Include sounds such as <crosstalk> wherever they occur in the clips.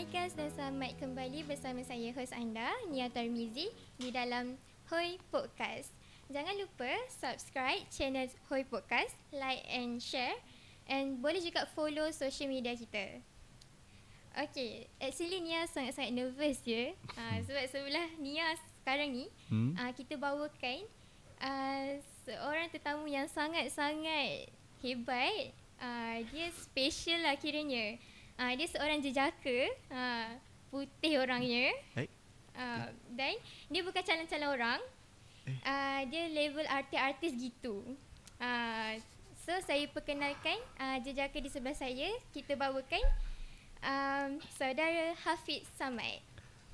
Hai guys dan selamat kembali bersama saya host anda Nia Tarmizi di dalam Hoi Podcast. Jangan lupa subscribe channel Hoi Podcast, like and share and boleh juga follow social media kita. Okay, actually Nia sangat-sangat nervous je uh, <laughs> sebab sebelah Nia sekarang ni Hmm? uh, kita bawakan uh, seorang tetamu yang sangat-sangat hebat. Uh, dia special lah kiranya. Uh, dia seorang jejaka, uh, putih orangnya. Baik. Uh, dan dia bukan calon-calon orang. Eh. Uh, dia level artis-artis gitu. Uh, so saya perkenalkan uh, jejaka di sebelah saya. Kita bawakan um, saudara Hafiz Samad.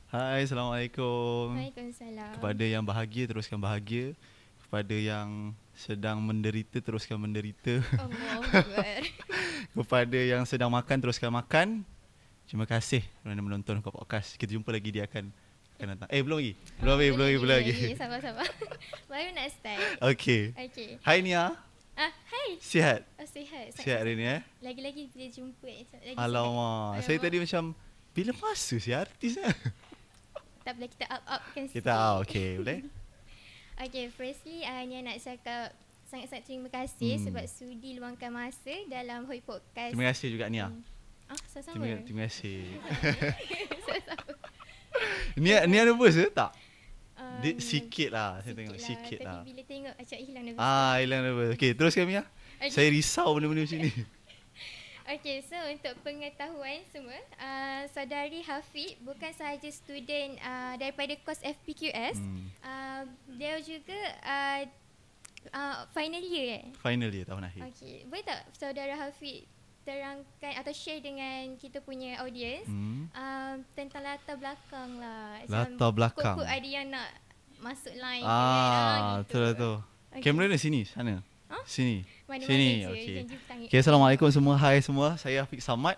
Hai, Assalamualaikum. Waalaikumsalam. Kepada yang bahagia, teruskan bahagia. Kepada yang sedang menderita, teruskan menderita. <laughs> Kepada yang sedang makan, teruskan makan. Terima kasih kerana menonton ke podcast. Kita jumpa lagi dia akan akan datang. Eh, belum lagi. Belum lagi, belum lagi, belum lagi. Sabar-sabar. Baru nak start. Okey. Okay. Hai Nia. Ah, hai. Sihat? Oh, sihat. Sihat hari ni eh? Lagi-lagi bila jumpa. eh. Lagi Alamak. Saya tadi macam bila masa si artis eh? Tak boleh kita up-upkan sikit. Kita ah, okey, boleh? <laughs> Okay, firstly, uh, Nia nak cakap sangat-sangat terima kasih Hmm. sebab sudi luangkan masa dalam Hoi Podcast. Terima kasih juga Nia. Hmm. Ah, sama-sama. Terima, terima kasih. <laughs> Sama-sama. <laughs> Nia Nia nervous ke tak? Um, Dia sikit lah Saya tengok sikit Tapi lah bila tengok macam hilang nervous. Ah hilang nervous Okay teruskan Mia Okay. Saya risau benda-benda macam ni <laughs> Okay, so untuk pengetahuan semua, uh, saudari Hafiq bukan sahaja student uh, daripada kos FPQS, hmm. uh, dia juga uh, uh, final year eh? Final dia tahun akhir Okay, boleh tak saudara Hafiq terangkan atau share dengan kita punya audience hmm. uh, tentang latar belakang lah. Latar belakang. Kok-kok ada yang nak masuk line ke kan? Ah gitu. betul lah tu Okay. Kamera ni sini Sana Huh? Sini Mana-mana Sini je, okay. okay Assalamualaikum semua Hai semua Saya Afiq Samad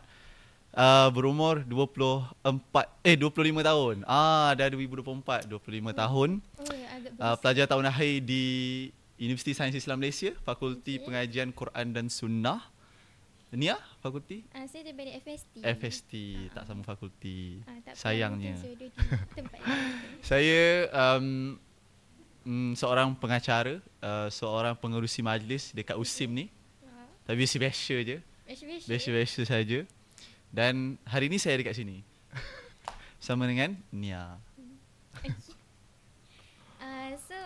uh, Berumur 24 Eh 25 tahun Ah dah 2024 25 tahun Oh, agak uh. Pelajar tahun akhir di Universiti Sains Islam Malaysia Fakulti Okay. Pengajian Quran dan Sunnah Nia Fakulti Ah, saya daripada FST. FST tak sama fakulti. Ah, tak Sayangnya. tempat. <laughs> Saya um, mm, seorang pengacara, uh, seorang pengerusi majlis dekat USIM ni. Ah, Tapi biasa-biasa je. Biasa-biasa. Biasa-biasa saja. Dan hari ni saya dekat sini. <laughs> Sama dengan Nia. <laughs> So,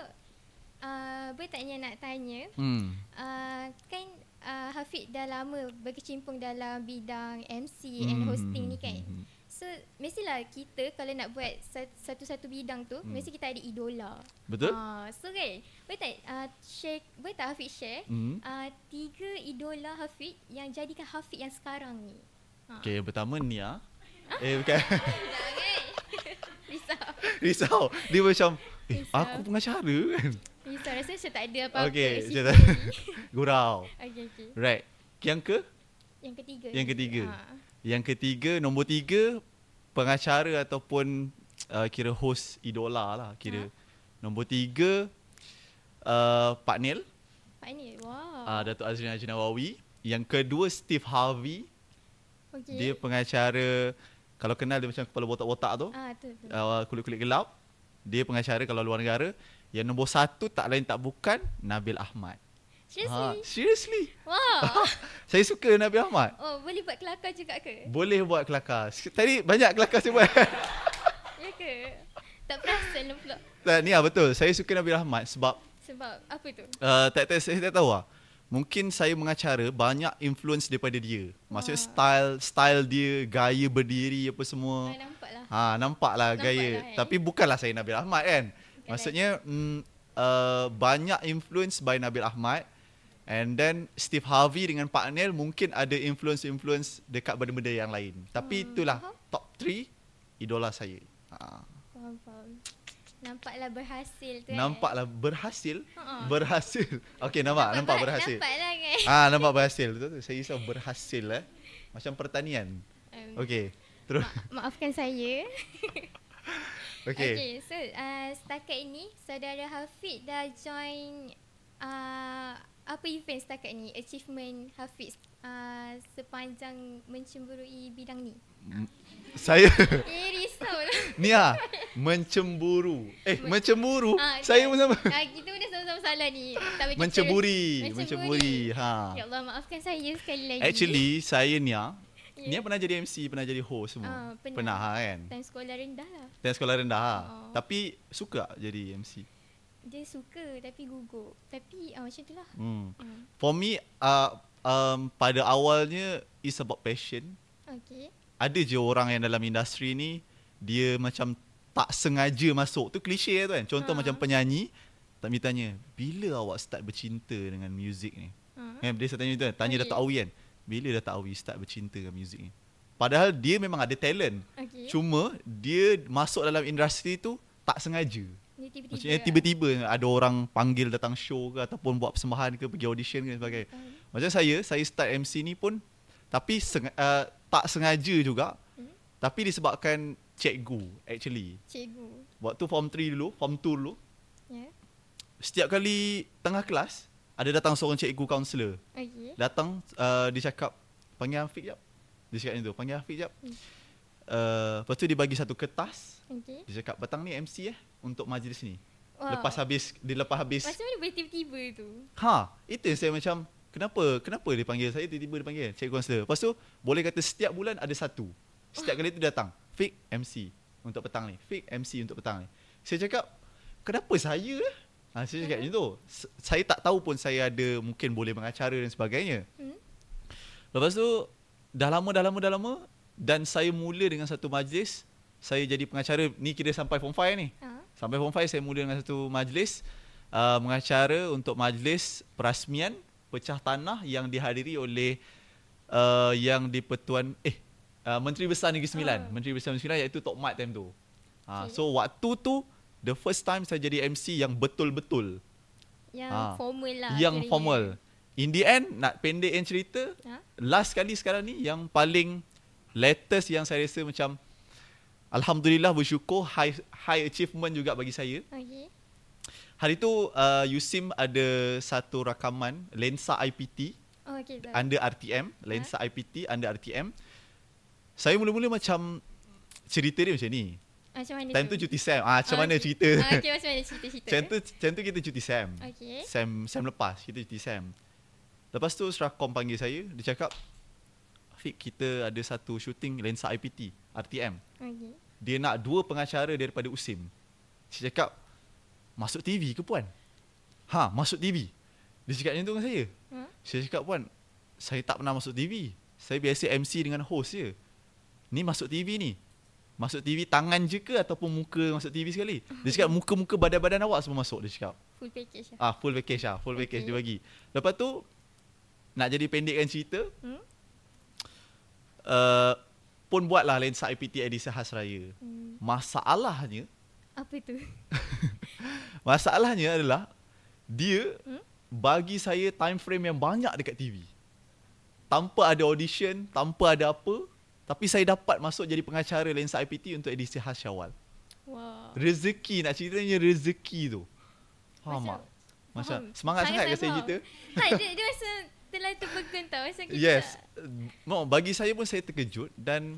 uh, boleh tak Nia nak tanya, Hmm. uh, kan uh, Hafiq dah lama berkecimpung dalam bidang MC and Hmm, hosting ni kan. hmm. So, mestilah kita kalau nak buat sa- satu-satu bidang tu, Hmm. mesti kita ada idola. Betul? Ah, so kan, boleh tak uh, share, boleh tak Hafiq share Hmm. uh, tiga idola Hafiq yang jadikan Hafiq yang sekarang ni? Ha. Okay, yang pertama Nia. Eh bukan. <laughs> Jangan. <laughs> Risau. Risau. Dia macam, eh Risau. aku pengacara kan. Risau rasa macam tak ada apa-apa. Okay, macam ni. <laughs> Gurau. okay, okay. Right. Yang ke? Yang ketiga. Yang ketiga. Ha. Yang ketiga, nombor tiga, pengacara ataupun uh, kira host idola lah kira. Ha. Nombor tiga, uh, Pak Nil, Pak ni, wow. uh, Datuk Azrin Haji Nawawi. Yang kedua, Steve Harvey. okay. Dia pengacara, kalau kenal dia macam kepala botak-botak tu, Ah, tu, tu. uh, kulit-kulit gelap. Dia pengacara kalau luar negara. Yang nombor satu, tak lain tak bukan, Nabil Ahmad. Seriously? Ha, seriously. Wow. <laughs> Saya suka Nabil Ahmad. oh, boleh buat kelakar juga ke? Boleh buat kelakar. Tadi banyak kelakar saya buat. <laughs> ya ke? Tak perasan lah pula. Tak, ni lah betul. Saya suka Nabil Ahmad sebab Sebab apa tu? uh, tak, tak, saya tak tahu lah. Mungkin saya mengacara banyak influence daripada dia. Maksudnya Wah. style style dia, gaya berdiri apa semua. Ah, nampak lah. Ha, nampak lah Nampak gaya. lah, eh. Tapi bukanlah saya Nabil Ahmad kan. Bukan, Maksudnya mm, uh, banyak influence by Nabil Ahmad. And then Steve Harvey dengan Pak Nel mungkin ada influence-influence dekat benda-benda yang lain. Tapi Hmm, itulah top 3 idola saya. Ha. Faham, faham. Nampaklah berhasil tu Nampaklah berhasil. Ha-ha. Berhasil. <laughs> Okey nampak, nampak, ber- berhasil. Nampaklah kan? Ah nampak berhasil. Betul tu. Saya risau berhasil eh. Macam pertanian. Um, Okey. Terus Ma- maafkan saya. <laughs> okey. Okay, so uh, setakat ini saudara Hafiz dah join uh, apa event setakat ni? Achievement Hafiz uh, sepanjang mencemburui bidang ni? Saya <laughs> Eh, risau lah. ni ah mencemburu. Eh, Men- mencemburu. Ah, <laughs> Saya pun sama. Ah, kita pun dah sama-sama salah ni. Tak Menceburi, kita- menceburi. Ha. Ya Allah, maafkan saya sekali lagi. Actually, saya Nia, Ya. Nia pernah jadi MC, pernah jadi host semua. Ah, pernah. pernah ha, kan? Time sekolah rendah lah. Dan sekolah rendah. Ha. Oh. Tapi suka jadi MC. Dia suka tapi gugup. Tapi ah, macam tu lah. Hmm. Hmm. For me, uh, um, pada awalnya is about passion. Okay. Ada je orang yang dalam industri ni dia macam tak sengaja masuk. Tu klise tu kan. Contoh Ha. macam penyanyi tak minta tanya, bila awak start bercinta dengan muzik ni? Ha. Eh, dia tanya tu kan. Tanya Okay. Datuk Awi kan. Bila Datuk Awi start bercinta dengan muzik ni? Padahal dia memang ada talent. Okay. Cuma dia masuk dalam industri tu tak sengaja. Dia tiba-tiba. Maksudnya lah. tiba-tiba ada orang panggil datang show ke ataupun buat persembahan ke pergi audition ke dan sebagainya. Faham. Macam saya, saya start MC ni pun tapi seng- uh, tak sengaja juga. Hmm. Tapi disebabkan cikgu actually. Cikgu. Waktu form 3 dulu, form 2 dulu, Ya. setiap kali tengah kelas ada datang seorang cikgu kaunselor. Okay. Datang uh, dia cakap panggil Afiq jap. Dia cakap macam tu, panggil Afiq jap. Hmm. Uh, lepas tu dia bagi satu kertas. Okay. Dia cakap petang ni MC eh untuk majlis ni. Wow. Lepas habis dia lepas habis Macam mana boleh tiba-tiba tu? Ha, itu yang saya macam kenapa kenapa dia panggil saya tiba-tiba dia panggil cikgu kaunselor. Lepas tu boleh kata setiap bulan ada satu. Setiap kali tu datang, Fik MC untuk petang ni. Fik MC untuk petang ni. Saya cakap, kenapa saya? eh?" Ha, saya cakap macam tu. Saya tak tahu pun saya ada mungkin boleh mengacara dan sebagainya. Hmm? Lepas tu dah lama dah lama dah lama dan saya mula dengan satu majlis saya jadi pengacara ni kira sampai form 5 ni. Ha? Sampai form 5 saya mula dengan satu majlis uh, mengacara untuk majlis perasmian pecah tanah yang dihadiri oleh uh, yang di-Pertuan eh uh, Menteri Besar Negeri Sembilan, Ah. Menteri Besar Negeri Sembilan iaitu Tok Mat time tu. Uh, Okay. so waktu tu the first time saya jadi MC yang betul-betul Yang Ah. formal lah. yang kiranya. formal. In the end nak pendekkan cerita, Ha? last kali sekarang ni yang paling latest yang saya rasa macam Alhamdulillah bersyukur high high achievement juga bagi saya. Okay. Hari tu uh, Yusim ada satu rakaman lensa IPT Oh, okay. Under RTM, lensa IPT under RTM. Saya mula-mula macam cerita dia macam ni. Macam mana Time tu cuti SEM. Ah macam mana okay. cerita? Ah, okay, macam mana cerita-cerita? Macam tu macam tu kita cuti SEM. Okay. SEM SEM lepas kita cuti SEM. Lepas tu Serakom panggil saya, dia cakap Fik kita ada satu shooting lensa IPT RTM. Okay. Dia nak dua pengacara daripada USIM. Saya cakap, masuk TV ke puan? Ha, masuk TV. Dia cakap macam tu dengan saya. Ha? Saya cakap puan, saya tak pernah masuk TV. Saya biasa MC dengan host je. Ni masuk TV ni. Masuk TV tangan je ke ataupun muka masuk TV sekali? Dia cakap <laughs> muka-muka badan-badan awak semua masuk. Dia cakap. Full package lah. Ah, full package lah. Full package Okay. dia bagi. Lepas tu, nak jadi pendekkan cerita, Hmm? uh, pun buatlah lensa IPT edisi khas raya. Hmm. Masalahnya, Apa tu? <laughs> masalahnya adalah dia Hmm? bagi saya time frame yang banyak dekat TV. Tanpa ada audition, tanpa ada apa, tapi saya dapat masuk jadi pengacara lensa IPT untuk edisi khas Syawal. Wow. Rezeki nak ceritanya rezeki tu. Faham Macam- tak? Macam semangat sangat ke saya cerita? Tak, dia, dia rasa telah terpegun tau. Macam kita Yes. tak- No, bagi saya pun saya terkejut dan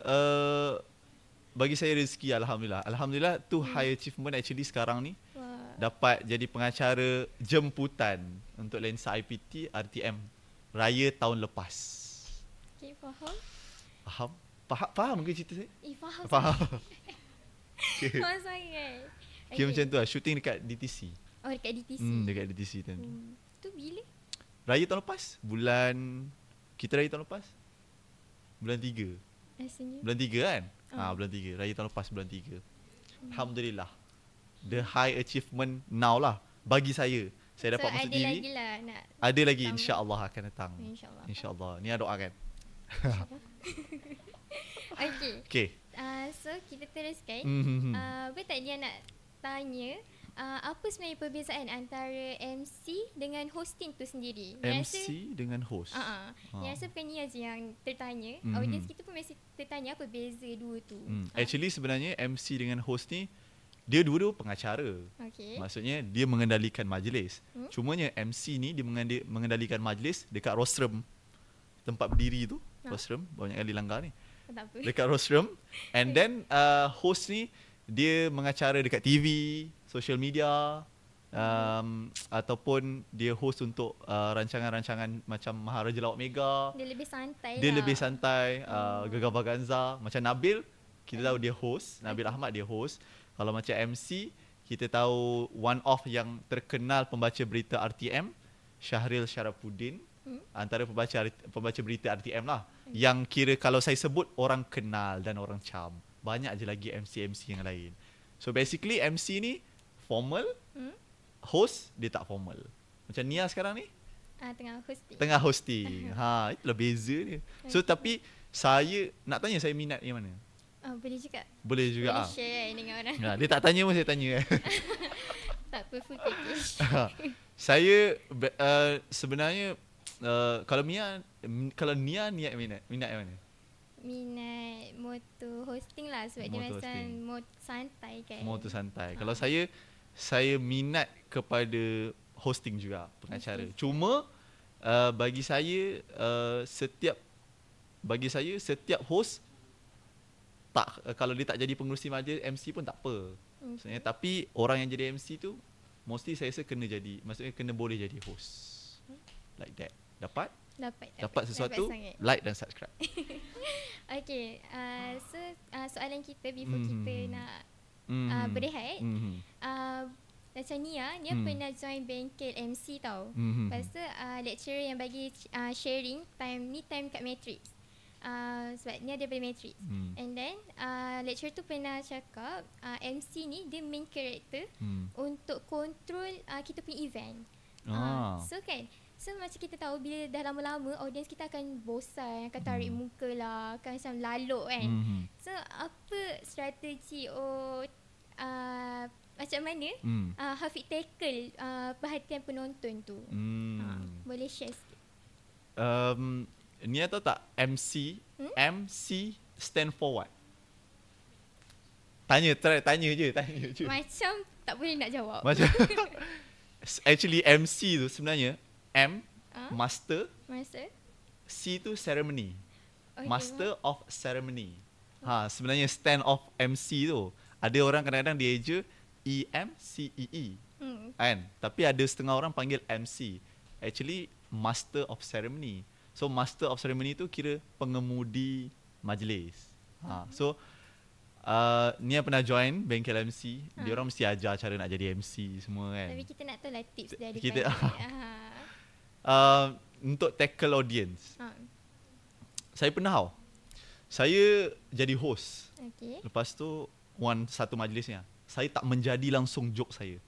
uh, bagi saya rezeki alhamdulillah. Alhamdulillah tu Hmm. high achievement actually sekarang ni Wah. dapat jadi pengacara jemputan untuk lensa IPT RTM raya tahun lepas. Okay, faham? Faham? Faham, faham ke cerita saya? Eh, faham. Faham. <laughs> okay. Faham sangat. okay. macam tu lah. Shooting dekat DTC. Oh, dekat DTC. Hmm, dekat DTC tu. Hmm. Tu bila? Raya tahun lepas. Bulan... Kita raya tahun lepas. Bulan 3. Rasanya. Bulan 3 kan? Oh. Ah bulan 3. Raya tahun lepas bulan 3. Alhamdulillah. The high achievement now lah bagi saya. Saya dapat so, masuk ada TV. lagi lah nak. Ada lagi insya-Allah akan datang. InsyaAllah. Insya-Allah. Ni ada doakan. <laughs> Okay. Okey. Uh, so, kita teruskan. Mhm. Uh, apa tak dia nak tanya uh, apa sebenarnya perbezaan antara MC dengan hosting tu sendiri? MC dengan host. Uh -uh. Yang rasa bukan je yang tertanya. Mhm. Audience kita pun mesti tertanya apa beza dua tu. Hmm. Ah, Actually sebenarnya MC dengan host ni dia dua-dua pengacara. Okay. Maksudnya dia mengendalikan majlis. Hmm? Cumanya MC ni dia mengendalikan majlis dekat rostrum. tempat berdiri tu, Ha. rostrum, banyak kali langgar ni. Tak apa. Dekat rostrum and <laughs> then uh, host ni dia mengacara dekat TV, social media um, ataupun dia host untuk uh, rancangan-rancangan macam Maharaja Lawak Mega. Dia lebih santai Dia lah. lebih santai uh, Oh. Gegar Vaganza Macam Nabil Kita tahu dia host. Nabil Ahmad dia host. Kalau macam MC Kita tahu One of yang terkenal Pembaca berita RTM Syahril Syarafuddin Hmm. Antara pembaca pembaca berita RTM lah. Yang kira kalau saya sebut Orang kenal dan orang cam. Banyak je lagi MC-MC yang lain. So basically MC ni Formal Hmm? Host Dia tak formal Macam Nia sekarang ni Ah, tengah hosting. Tengah hosting. <laughs> ha, itulah beza dia. So Okay. tapi saya nak tanya saya minat yang mana? Ah, boleh juga. Boleh juga boleh ah. share kan dengan orang. Ha, dia tak tanya pun saya tanya. <laughs> tak apa full package. <laughs> saya be- uh, sebenarnya uh, kalau Mia kalau Nia niat minat minat yang mana? Minat motor hosting lah sebab dia Motor macam hosting. motor santai kan. Tu santai. Ha. Kalau saya saya minat kepada hosting juga pengacara. Hosting. Cuma uh, bagi saya uh, setiap bagi saya setiap host tak uh, kalau dia tak jadi pengurusi majlis MC pun tak apa. Hmm. Sebenarnya tapi orang yang jadi MC tu mostly saya rasa kena jadi maksudnya kena boleh jadi host. Like that. Dapat? Dapat, dapat. Dapat sesuatu? sangat. like dan subscribe. <laughs> Okay, uh, so uh, soalan kita before Mhm. kita nak Mm. uh, berehat, Mhm. uh, macam Nia, Nia Hmm. pernah join bengkel MC tau. Mhm. Lepas tu uh, lecturer yang bagi uh, sharing time ni time kat Matrix. Uh, sebab ni ada dari Matrix. Hmm. And then uh, lecturer tu pernah cakap uh, MC ni dia main character Hmm. untuk control uh, kita punya event. Ah. Uh, so kan So macam kita tahu bila dah lama-lama audience kita akan bosan, akan tarik Hmm. muka lah, akan macam laluk kan. Mhm. So apa strategi oh uh, macam mana Hmm. uh, Hafiq tackle uh, perhatian penonton tu? Hmm. Uh, boleh share sikit. Um, Nia tahu tak MC Hmm? MC stand for what? Tanya, try, tanya je, tanya je. Macam tak boleh nak jawab. Macam <laughs> <laughs> actually MC tu sebenarnya M Ah, master, masa? C tu ceremony. Okay, Master of ceremony. Ha, sebenarnya stand of MC tu. Ada orang kadang-kadang dia je E M C E E. Hmm. Kan? Tapi ada setengah orang panggil MC. Actually master of ceremony. So master of ceremony tu kira pengemudi majlis. Ha, so uh, Nia pernah join bengkel MC. Ha. Dia orang mesti ajar cara nak jadi MC semua kan. Tapi kita nak tahu lah tips dia Kita- daripada. <laughs> Uh, untuk tackle audience. Ah. Saya pernah tau. Saya jadi host. Okay. Lepas tu one satu majlisnya. Saya tak menjadi langsung joke saya.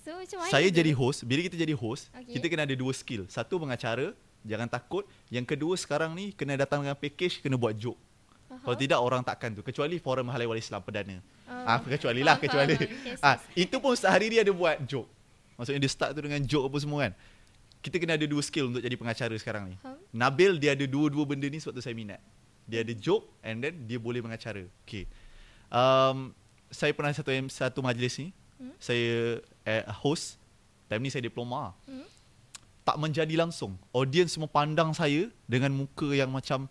So macam mana? Saya jadi host, bila kita jadi host, Okay. kita kena ada dua skill. Satu pengacara, jangan takut. Yang kedua sekarang ni kena datang dengan package, kena buat joke. Faham? Kalau tidak orang takkan tu. Kecuali forum halal wal Islam perdana. Oh. Ah, kecuali lah, Faham, kecuali. faham. Yes, Ah, yes. itu pun sehari dia ada buat joke. Maksudnya dia start tu dengan joke apa semua kan. Kita kena ada dua skill untuk jadi pengacara sekarang ni. Faham? Nabil dia ada dua-dua benda ni sebab tu saya minat. Dia ada joke and then dia boleh mengacara. Okay. Um, saya pernah satu satu majlis ni. Hmm? Saya eh, host. Time ni saya diploma. Hmm? Tak menjadi langsung. Audience semua pandang saya dengan muka yang macam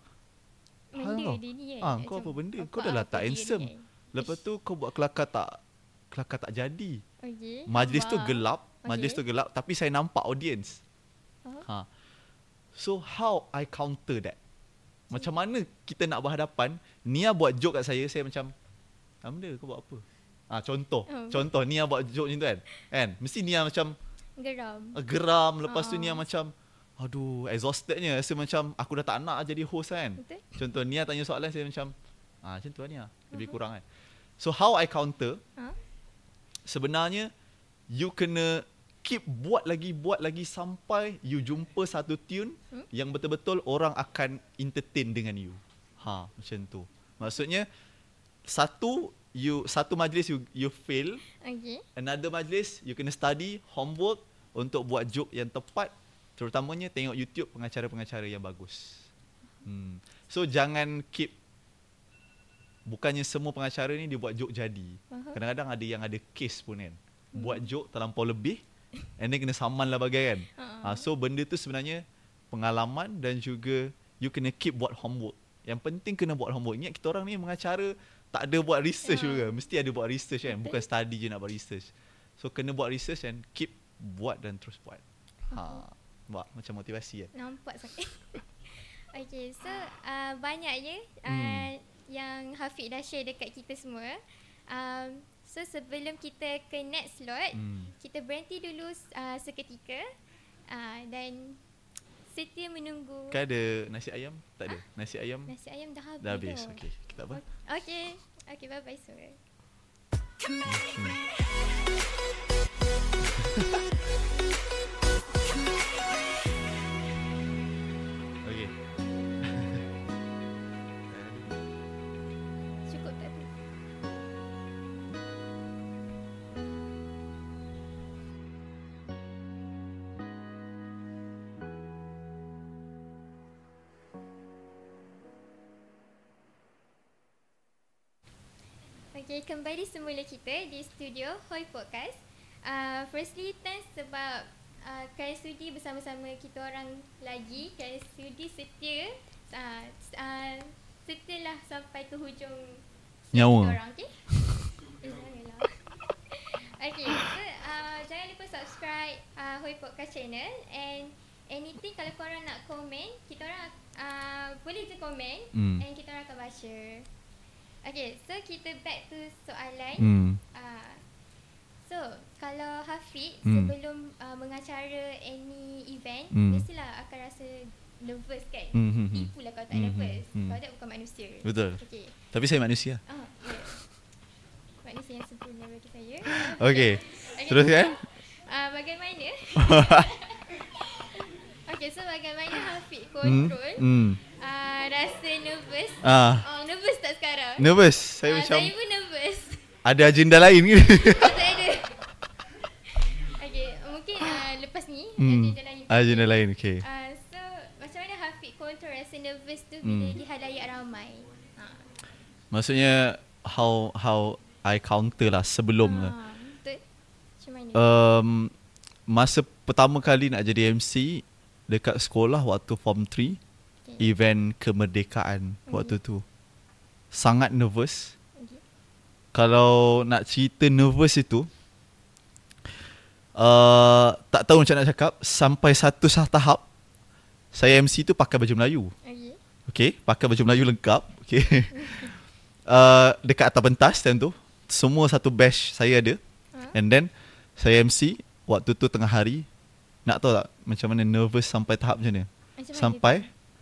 Benda dia ni kan. Ah, kau apa benda? apa- Kau dah lah tak dia ni handsome. kan. Lepas tu kau buat kelakar tak kelakar tak jadi. Okay. Majlis tu Faham. gelap, majlis Okay. tu gelap tapi saya nampak audience. Ah. Ha. So how I counter that? Macam mana kita nak berhadapan? Nia buat joke kat saya, saya macam benda kau buat apa? Ah contoh, Oh. contoh Nia buat joke macam tu kan. Kan? Mesti Nia macam Geram. uh, geram, lepas tu Ah. Nia macam aduh, exhaustednya rasa macam aku dah tak nak jadi host kan. Betul? Contoh Nia tanya soalan saya macam ah macam tu lah Nia, lebih Uh-huh. kurang kan. So how I counter? Ha? sebenarnya you kena keep buat lagi buat lagi sampai you jumpa satu tune Hmm? yang betul-betul orang akan entertain dengan you. Ha, macam tu. Maksudnya satu you satu majlis you you fail, Okay. another majlis you kena study homework untuk buat joke yang tepat terutamanya tengok YouTube pengacara-pengacara yang bagus. Hmm. So jangan keep bukannya semua pengacara ni dia buat joke jadi. Faham. Kadang-kadang ada yang ada case pun kan. Hmm. Buat joke terlampau lebih and then kena saman lah bagai kan. Ha, so benda tu sebenarnya pengalaman dan juga you kena keep buat homework. Yang penting kena buat homework. Ingat kita orang ni mengacara tak ada buat research Ya. juga. Mesti ada buat research kan. Bukan study je nak buat research. So kena buat research and keep buat dan terus buat. Ha, buat macam motivasi kan. Nampak sangat. <laughs> okay, so uh, banyaknya uh, Hmm. yang Hafiq dah share dekat kita semua. Um, so sebelum kita ke next slot, Hmm. kita berhenti dulu uh, seketika uh, dan setia menunggu Kan ada nasi ayam? Tak ada. Nasi ayam nasi ayam dah habis. dah habis. dah. Okey, kita apa? Okay. Okay, bye-bye semua. Okey. <laughs> Okay, kembali semula kita di studio Hoi Podcast. Uh, firstly, thanks sebab uh, kerana sudi bersama-sama kita orang lagi. Kerana sudi setia. Uh, uh, setialah sampai ke hujung Nyawa. kita orang, okay? <laughs> okay, so uh, jangan lupa subscribe uh, Hoi Podcast channel and anything kalau korang nak komen, kita orang uh, boleh je komen Hmm. and kita orang akan baca. Okay, so kita back to soalan. Hmm. Uh, so, kalau Hafiq Hmm. sebelum uh, mengacara any event, Hmm. mestilah akan rasa nervous kan? Hmm, hmm, hmm. Tipulah kalau tak Hmm, nervous. hmm, hmm. Kalau tak bukan manusia. Betul. Okay. Tapi saya manusia. Ah, ya. Manusia yang sempurna bagi saya. Okey. Okay. Teruskan. Uh, bagaimana? <laughs> okay, so bagaimana Hafiq Hmm. control Hmm. Uh, rasa nervous? Ah, Oh, nervous tak sekarang? nervous. Saya Ah, macam Saya pun nervous. ada agenda lain ke? tak ada. okay, mungkin uh, lepas ni Hmm. agenda lain. Agenda lain. Okey. Uh, so, macam mana Hafiq control rasa nervous tu bila Hmm. di halayak ramai? Ha. Maksudnya how how I counter lah sebelum lah. Ah, betul. Macam mana? Um, masa pertama kali nak jadi MC dekat sekolah waktu form 3 okay. event kemerdekaan Mhm. waktu tu. Sangat nervous. okay. Kalau nak cerita nervous itu uh, tak tahu macam nak cakap sampai satu sah tahap saya MC tu pakai baju Melayu. Okay. Okay, pakai baju Melayu lengkap. Okay. <laughs> uh, dekat atas pentas time tu, semua satu batch saya ada. Ha? And then saya MC waktu tu tengah hari. Nak tahu tak macam mana nervous sampai tahap macam mana? Macam mana Sampai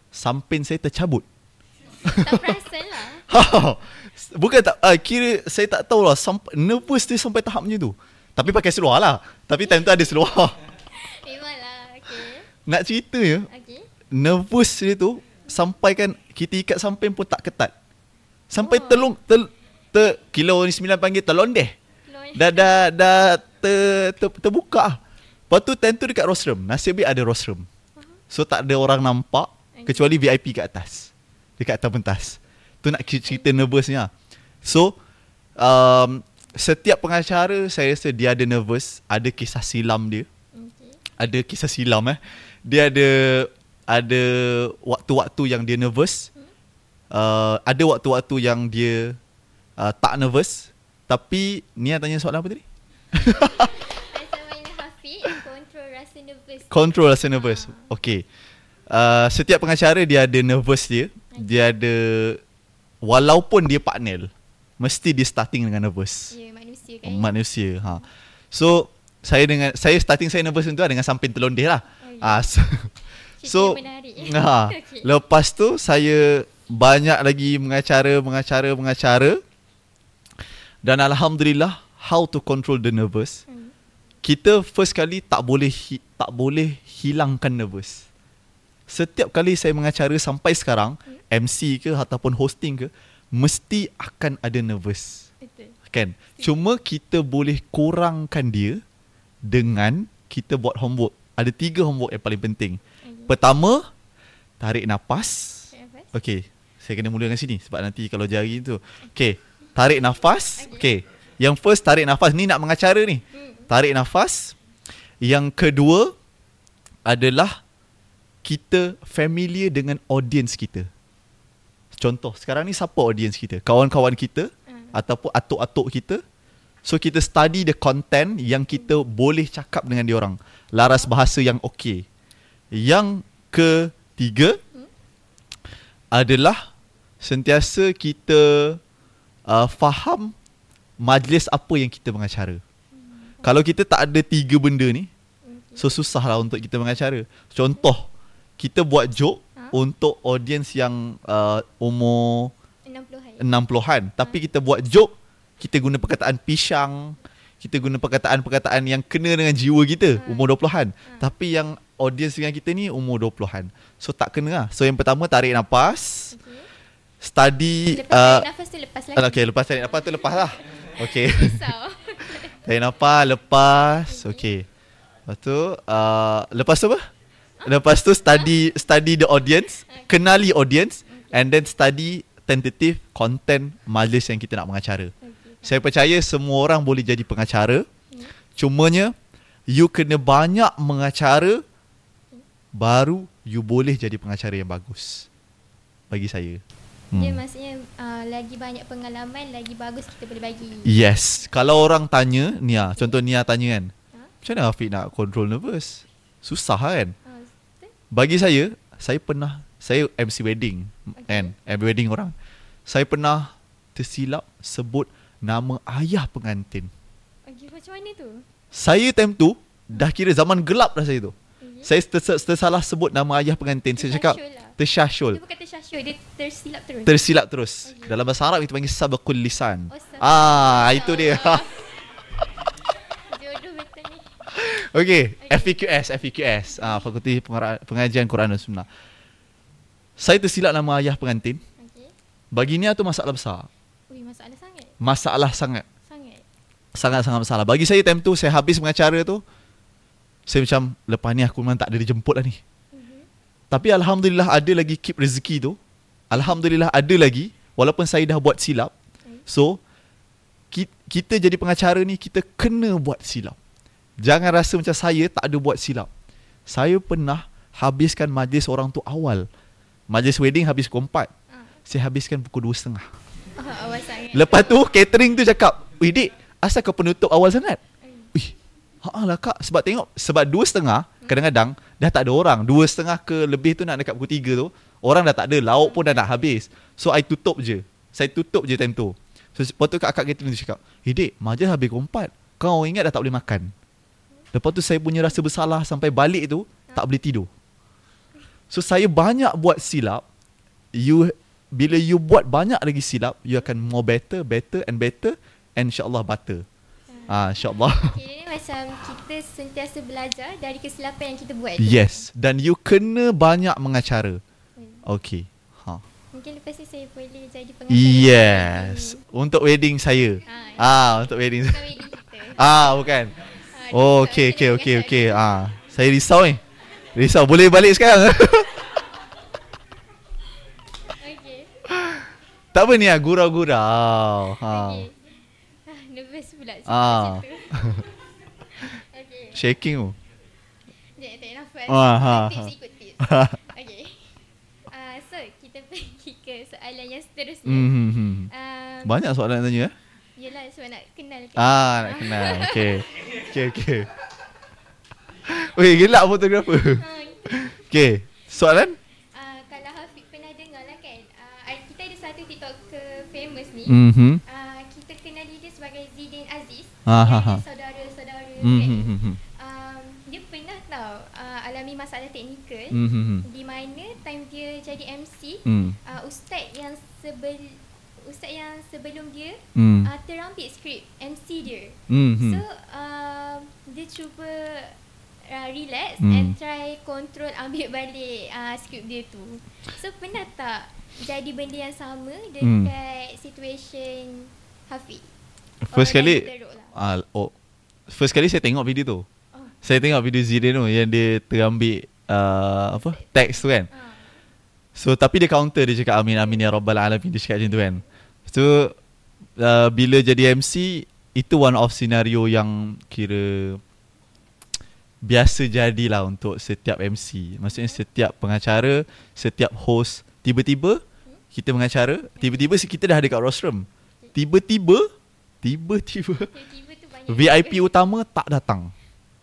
samping saya tercabut. Tak perasan lah. <laughs> Bukan tak uh, kira saya tak tahu lah sampai nervous dia sampai tahap macam tu. Tapi pakai seluar lah. Tapi time tu ada seluar. <laughs> Memanglah. Okay. Nak cerita ya, Okay. nervous dia tu sampai kan kita ikat samping pun tak ketat. Sampai Oh. telung tel, ter, kilo ni sembilan panggil telondeh. Keluar- Dah dah dah ter, ter, terbuka. lah. Lepas tu time tu dekat rostrum. Nasib baik ada rostrum. So tak ada orang nampak. Kecuali VIP kat atas. Dekat atas pentas. Tu nak cer- cerita nervousnya. So um, setiap pengacara saya rasa dia ada nervous, ada kisah silam dia Okay. ada kisah silam eh. Dia ada ada waktu-waktu yang dia nervous. Uh, ada waktu-waktu yang dia uh, tak nervous. Tapi Nia tanya soalan apa tadi? <laughs> Mana Hafiq control rasa nervous? Control rasa nervous. Ah. Okay. Uh, setiap pengacara dia ada nervous dia. Dia ada walaupun dia partner mesti dia starting dengan nervous. Ya, manusia kan? Manusia. Ha. So saya dengan saya starting saya nervous tu lah dengan samping telondeh lah. Oh, ya. Ah, <laughs> so, so <laughs> ha, <laughs> Okay. lepas tu saya banyak lagi mengacara, mengacara, mengacara. Dan alhamdulillah how to control the nervous. Hmm. Kita first kali tak boleh hi, tak boleh hilangkan nervous. Setiap kali saya mengacara sampai sekarang, MC ke ataupun hosting ke, mesti akan ada nervous. Betul. Kan? Cuma kita boleh kurangkan dia dengan kita buat homework. Ada tiga homework yang paling penting. Okay. Pertama, tarik nafas. Nafas. Okey, saya kena mula dengan sini sebab nanti kalau jari tu. Okey, tarik nafas. Okey. Yang first tarik nafas ni nak mengacara ni. Hmm. Tarik nafas. Yang kedua adalah kita familiar dengan audience kita. Contoh, sekarang ni siapa audience kita? Kawan-kawan kita Ah. ataupun atuk-atuk kita. So kita study the content yang kita boleh cakap dengan dia orang. Laras bahasa yang okey. Yang ketiga adalah sentiasa kita uh, faham majlis apa yang kita mengacara. Kalau kita tak ada tiga benda ni, so susah lah untuk kita mengacara. Contoh, kita buat joke Ha? untuk audience yang uh, umur 60-an. 60-an Tapi kita buat joke Kita guna perkataan pisang Kita guna perkataan-perkataan yang kena dengan jiwa kita Ha. Umur 20-an Ha. Tapi yang audience dengan kita ni umur 20-an So tak kena lah So yang pertama tarik nafas Okay. Study Lepas uh, tarik nafas tu lepas lagi. Okay lepas tarik nafas tu lepas lah <laughs> Okay. <laughs> Tarik nafas lepas Okay Lepas tu uh, Lepas tu apa? Lepas tu study Study the audience Kenali audience And then study Tentative Content Majlis yang kita nak mengacara Okay. Saya percaya semua orang boleh jadi pengacara Cumanya You kena banyak mengacara Baru You boleh jadi pengacara yang bagus Bagi saya Dia hmm. maksudnya uh, lagi banyak pengalaman lagi bagus kita boleh bagi. Yes Kalau orang tanya Nia Contoh Nia tanya kan Ha? Macam mana Afiq nak control nervous Susah kan Uh? Bagi saya Saya pernah Saya MC wedding Okay. Kan MC wedding orang Saya pernah Tersilap Sebut Nama ayah pengantin Okay, macam mana tu? Saya time tu Dah kira zaman gelap dah saya tu Okay. Saya tersa- tersalah sebut nama ayah pengantin Saya cakap Tersyashul lah. Tersyashul Dia bukan tersyashul, dia tersilap terus. Tersilap terus Okay. Dalam bahasa Arab kita panggil sabakul lisan Oh, Ah itu dia <laughs> Jodoh betul ni. Okay, Okay. FEQS, FEQS. Ah, Fakulti Pengar- Pengajian Quran dan Sunnah. Saya tersilap nama ayah pengantin. Okay. Bagi Nia tu masalah besar. Ui, masalah sangat. Masalah sangat. Sangat. Sangat-sangat masalah. Bagi saya time tu saya habis mengacara tu saya macam lepas ni aku memang tak ada dijemput lah ni. Mhm. Tapi alhamdulillah ada lagi keep rezeki tu. Alhamdulillah ada lagi walaupun saya dah buat silap. So ki- kita jadi pengacara ni kita kena buat silap. Jangan rasa macam saya tak ada buat silap. Saya pernah habiskan majlis orang tu awal. Majlis wedding habis pukul 4. Ah. Saya habiskan pukul 2.30. Oh, awal sangat. Lepas tu catering tu cakap, "Weh dik, asal kau penutup awal sangat?" Hmm. Wih, haa lah kak Sebab tengok Sebab dua setengah Kadang-kadang Dah tak ada orang Dua setengah ke lebih tu Nak dekat pukul tiga tu Orang dah tak ada Lauk pun dah nak habis So I tutup je Saya tutup je time tu So lepas tu kakak catering tu cakap Eh dik Majlis habis pukul 4 Kau ingat dah tak boleh makan Lepas tu saya punya rasa bersalah Sampai balik tu Tak boleh tidur. So saya banyak buat silap. You Bila you buat banyak lagi silap You akan more better Better and better And insyaAllah butter Ah, InsyaAllah. <laughs> Okay, macam kita sentiasa belajar dari kesilapan yang kita buat. tu. Yes. Dan you kena banyak mengacara. Hmm. Okay. Ha. Mungkin lepas ni saya boleh jadi pengacara. Yes. Untuk wedding saya. Ah, Ah, Untuk wedding. Bukan wedding kita. <laughs> Ah, bukan Oh, okay, okay, okay. pengacara. Ah, saya risau ni. Risau. Boleh balik sekarang? <laughs> Okay. tak apa ni ah, gurau-gurau. Ha. Okay. Ah, nervous pula cakap Ah. macam tu. <laughs> okay. Shaking tu. Sekejap, tarik nafas. Ah, ha, tips ha. ikut tips. <laughs> Okay. Uh, so, kita pergi ke soalan yang seterusnya. Hmm, hmm, hmm. Um, Banyak soalan nak tanya eh? yelah, sebab nak kenal kan. Ah, nak kenal. Okay. Okay, okay. Weh, gelak fotografer. Ah, Okay. Soalan? uh, kalau Hafiq pernah dengar lah kan, uh, kita ada satu TikToker famous ni. Mhm. Uh, kita kenali dia sebagai Zidin Aziz. Ah, ha, ada ha. saudara-saudara Hmm, kan. hmm, hmm, hmm. Um, dia pernah tau uh, alami masalah teknikal. Hmm, hmm, hmm. Di mana time dia jadi MC, Hmm. uh, ustaz yang sebel ustaz yang sebelum dia Hmm. uh, terambil skrip MC dia. Hmm, hmm. So uh, dia cuba uh, relax Hmm. and try control ambil <laughs> balik uh, skrip dia tu. So pernah tak jadi benda yang sama Hmm. dekat situation Hafiq? First Orang kali lah. ah, oh, First kali saya tengok video tu Oh. Saya tengok video Zidane tu Yang dia terambil uh, Apa Teks tu kan Ah. So tapi dia counter Dia cakap amin amin ya rabbal alamin Dia cakap macam tu kan So uh, Bila jadi MC Itu one of scenario yang Kira biasa jadilah untuk setiap MC. Maksudnya setiap pengacara, setiap host tiba-tiba kita mengacara, tiba-tiba si kita dah ada kat rostrum. Tiba-tiba tiba-tiba. VIP utama tak datang.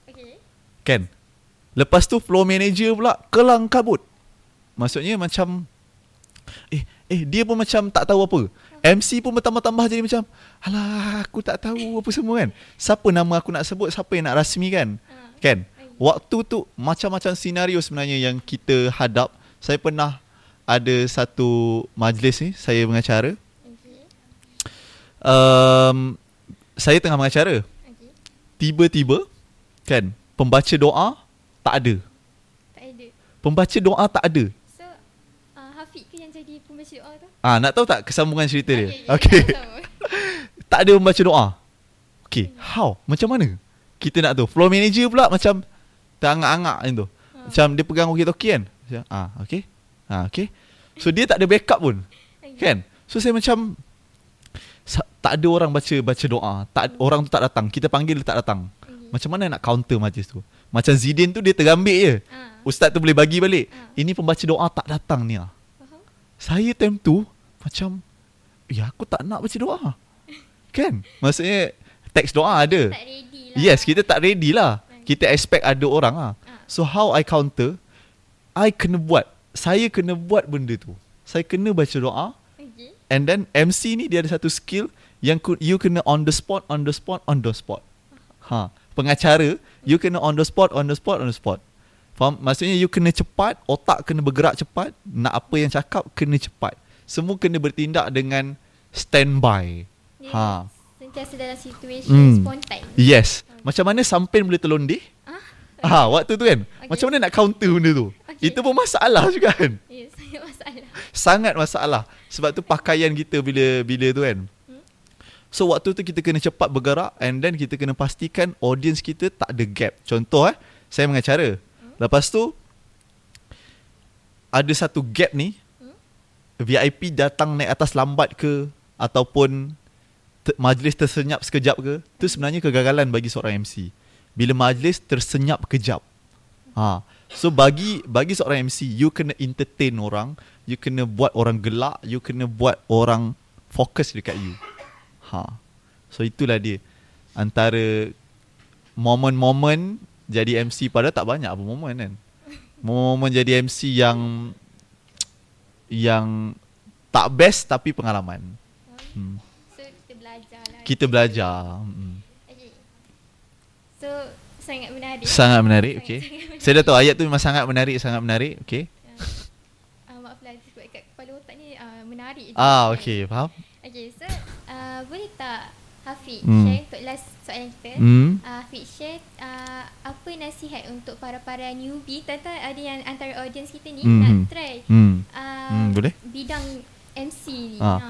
Okay. Kan? Lepas tu floor manager pula kelang kabut. Maksudnya macam eh eh dia pun macam tak tahu apa. MC pun bertambah-tambah jadi macam alah aku tak tahu apa semua kan. Siapa nama aku nak sebut, siapa yang nak rasmikan. Ah. Kan? Waktu tu macam-macam senario sebenarnya yang kita hadap. Saya pernah ada satu majlis ni, saya mengacara. Um, saya tengah mengacara. Tiba-tiba kan pembaca doa tak ada. Tak ada. Pembaca doa tak ada. So, uh, Hafiq ke yang pembaca doa tu? Ah, nak tahu tak kesambungan cerita dia? Okay. Tahu. <laughs> tak ada membaca doa. Okay, how? Macam mana? Kita nak tahu. Floor manager pula macam terangak-angak macam tu. Macam dia pegang walkie-talkie kan. Macam, ah, okay. Ah, okay. So dia tak ada backup pun. Okay. Kan? So saya macam tak ada orang baca baca doa. Tak orang tu tak datang. Kita panggil dia tak datang. Macam mana nak counter majlis tu? Macam Zidane tu dia tergambil je. Ah. Ustaz tu boleh bagi balik. Ah. Ini pembaca doa tak datang ni ah. Saya time tu macam ya aku tak nak baca doa. Kan? Maksudnya teks doa ada. Tak ready lah. Yes, kita tak ready lah. Kita expect ada orang ah. Ah. So how I counter? I kena buat. Saya kena buat benda tu. Saya kena baca doa Okay. and then MC ni dia ada satu skill yang you kena on the spot, on the spot, on the spot. Ha, pengacara you kena on the spot, on the spot, on the spot. Faham? Maksudnya you kena cepat, otak kena bergerak cepat, nak apa yang cakap kena cepat. Semua kena bertindak dengan standby. Dia Ha. Sentiasa dalam situasi Hmm. spontan. Yes. Macam mana sampai boleh terlondeh? Ah. Ha, waktu tu kan. Okay. Macam mana nak counter benda tu? Okay. Itu pun masalah juga kan. Ya, <laughs> saya masalah. Sangat masalah. Sebab tu pakaian kita bila bila tu kan. Hmm. So waktu tu kita kena cepat bergerak and then kita kena pastikan audience kita tak ada gap. Contoh eh, saya mengacara. Lepas tu ada satu gap ni VIP datang naik atas lambat ke ataupun te- majlis tersenyap sekejap ke, tu sebenarnya kegagalan bagi seorang MC. Bila majlis tersenyap kejap. Ha. So bagi bagi seorang MC, you kena entertain orang, you kena buat orang gelak, you kena buat orang fokus dekat you. Ha. So itulah dia antara momen-momen jadi MC pada tak banyak apa momen kan. Momen jadi MC yang yang tak best tapi pengalaman. Hmm. So, kita belajar lah. Kita belajar. Hmm. Okay. So, sangat menarik. Sangat menarik, okey. Sangat menarik. Saya dah tahu ayat tu memang sangat menarik, sangat menarik, okey. Uh, maaf lah sebab kat kepala otak ni uh, menarik. Ah, okey, faham? Okay, so uh, boleh tak Hafiq Hmm. share untuk last soalan kita? Hmm. Uh, Hafiq share uh, apa nasihat untuk para-para newbie Tata ada yang antara audience kita ni Hmm. nak try Hmm. uh, Hmm, boleh? bidang MC ni. Ah. Ha.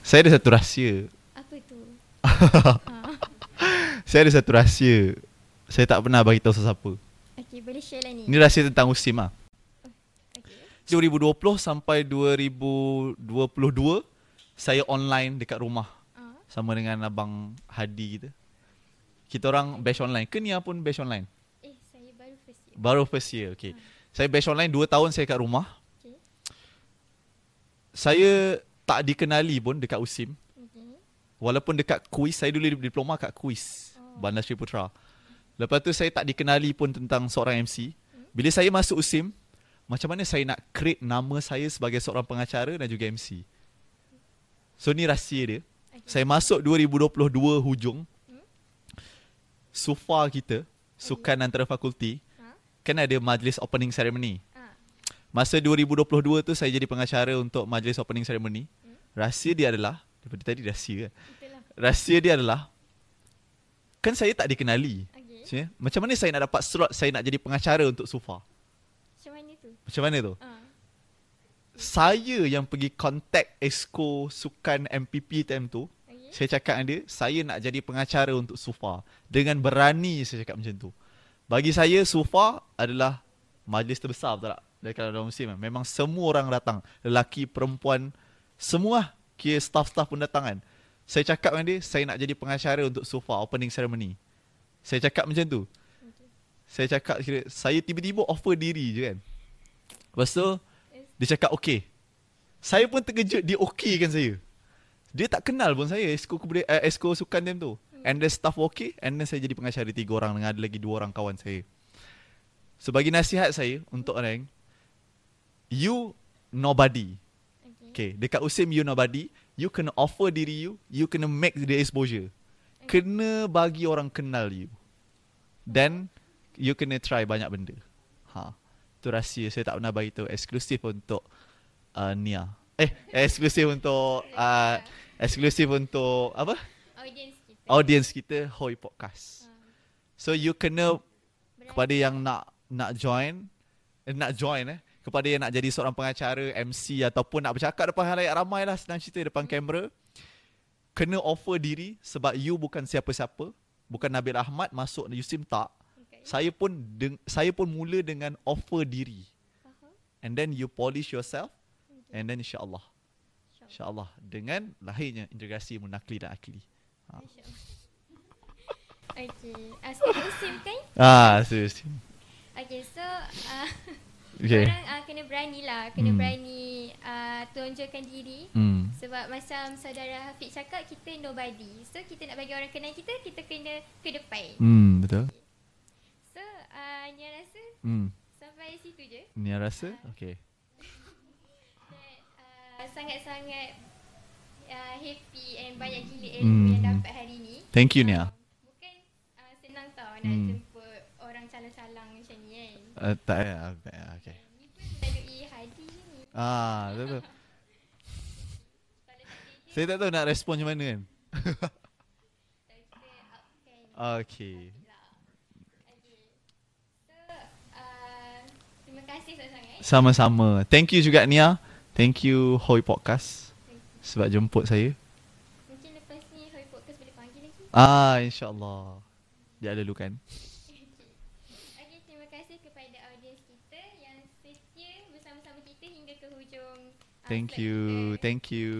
Saya ada satu rahsia. Apa tu? ha. <laughs> Saya ada satu rahsia. Saya tak pernah bagi tahu sesiapa. Okay, boleh share lah ni. Ini rahsia tentang Usim ah. Okay. 2020 sampai 2022 saya online dekat rumah Ah. Sama dengan abang Hadi kita. Kita orang bash online. Ke Nia pun bash online? Eh, saya baru first year. Baru first year. Okay. Saya bash online 2 tahun saya kat rumah. Okay. Saya tak dikenali pun dekat Usim. Okay. Walaupun dekat kuis Saya dulu diploma kat kuis Oh. Bandar Sri Putra Lepas tu saya tak dikenali pun Tentang seorang MC Bila saya masuk USIM Macam mana saya nak create Nama saya sebagai seorang pengacara Dan juga MC So ni rahsia dia. Saya masuk 2022 hujung Sufa kita Sukan antara fakulti Ha? Kan ada majlis opening ceremony Ah. Masa 2022 tu saya jadi pengacara untuk majlis opening ceremony. Rahsia dia adalah daripada tadi rahsia kan. Rahsia dia adalah kan saya tak dikenali. Okay. Macam mana saya nak dapat slot saya nak jadi pengacara untuk Sufa? Macam mana tu? Macam mana tu? Ah. Saya yang pergi contact Exco Sukan MPP time tu. Okay. Saya cakap dengan dia, saya nak jadi pengacara untuk Sufa. Dengan berani saya cakap macam tu. Bagi saya Sufa adalah majlis terbesar betul tak? Dari dalam musim. Memang semua orang datang. Lelaki, perempuan, semua kira staff-staff pun datang kan. Saya cakap dengan dia, saya nak jadi pengacara untuk Sufa opening ceremony. Saya cakap macam tu. Saya cakap kira Saya tiba-tiba offer diri je kan Lepas tu Dia cakap okay Saya pun terkejut Dia okay kan saya. Dia tak kenal pun saya Esko, kebudaya, uh, esko sukan time tu. And then staff okay And then saya jadi pengacara Tiga orang dengan ada lagi dua orang kawan saya. So bagi nasihat saya Untuk orang You Nobody. Okay. Okay Dekat USIM you nobody. You kena offer diri you You kena make the exposure. Kena bagi orang kenal you. Then You kena try banyak benda. Ha Tu rahsia. Saya tak pernah bagi tu Eksklusif untuk uh, Nia. Eh Eksklusif untuk uh, Eksklusif untuk Apa? Audience kita. Audience kita Hoi Podcast. Ah, So you kena berani. kepada yang nak nak join eh, nak join eh kepada yang nak jadi seorang pengacara MC ataupun nak bercakap depan halayak ramai lah senang cerita depan kamera kena offer diri sebab you bukan siapa-siapa. Bukan Nabil Ahmad masuk Yusim tak. Saya pun deng- saya pun mula dengan offer diri Faham? and then you polish yourself Okay. and then insyaallah InsyaAllah. insyaallah dengan lahirnya integrasi munakli dan akli InsyaAllah. Okay. Uh, sekarang musim kan? ah serius Okay, so uh, <laughs> okay korang uh, kena berani lah. Kena Hmm. berani uh, tunjukkan diri. hmm Sebab macam saudara Hafiz cakap, kita nobody. So, kita nak bagi orang kenal kita, kita kena ke depan. hmm betul So, uh, Nia rasa hmm sampai situ je. Nia rasa okay Dan, uh, sangat-sangat uh, happy and banyak gila ilmu Hmm. yang dapat hari ni. Thank you Nia. Uh, bukan uh, senang tau nak Hmm. jumpa orang calang-calang macam ni kan. Uh, tak payah. Tak payah. Okay. Ni pun melalui hadi ni. Ah, betul. Saya tak tahu nak respon macam mana kan. <laughs> Okay. Okay. So, uh, terima kasih sangat-sangat. Sama-sama. Thank you juga Nia. Thank you Hoi Podcast sebab jemput saya. Mungkin lepas ni Hoi Podcast boleh panggil lagi. Ah, insyaAllah. Dia ada dulu kan. <laughs> Okey, terima kasih kepada audiens kita yang setia bersama-sama kita hingga ke hujung. uh, Thank you. kita. Thank you.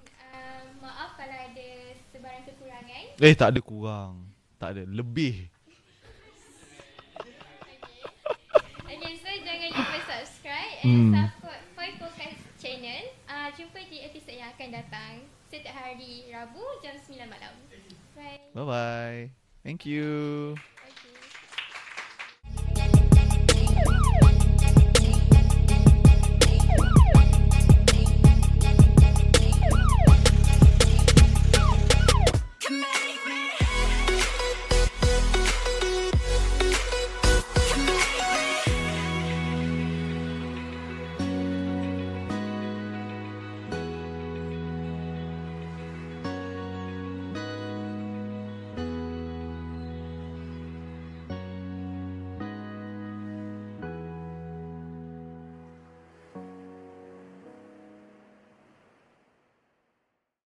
And, uh, maaf kalau ada sebarang kekurangan. Eh, tak ada kurang. Tak ada. Lebih. Okay, so jangan lupa subscribe and Hmm. support Hoi Podcast channel. Uh, jumpa di episod yang akan datang setiap hari Rabu jam 9 malam. Bye. Bye-bye. Thank you.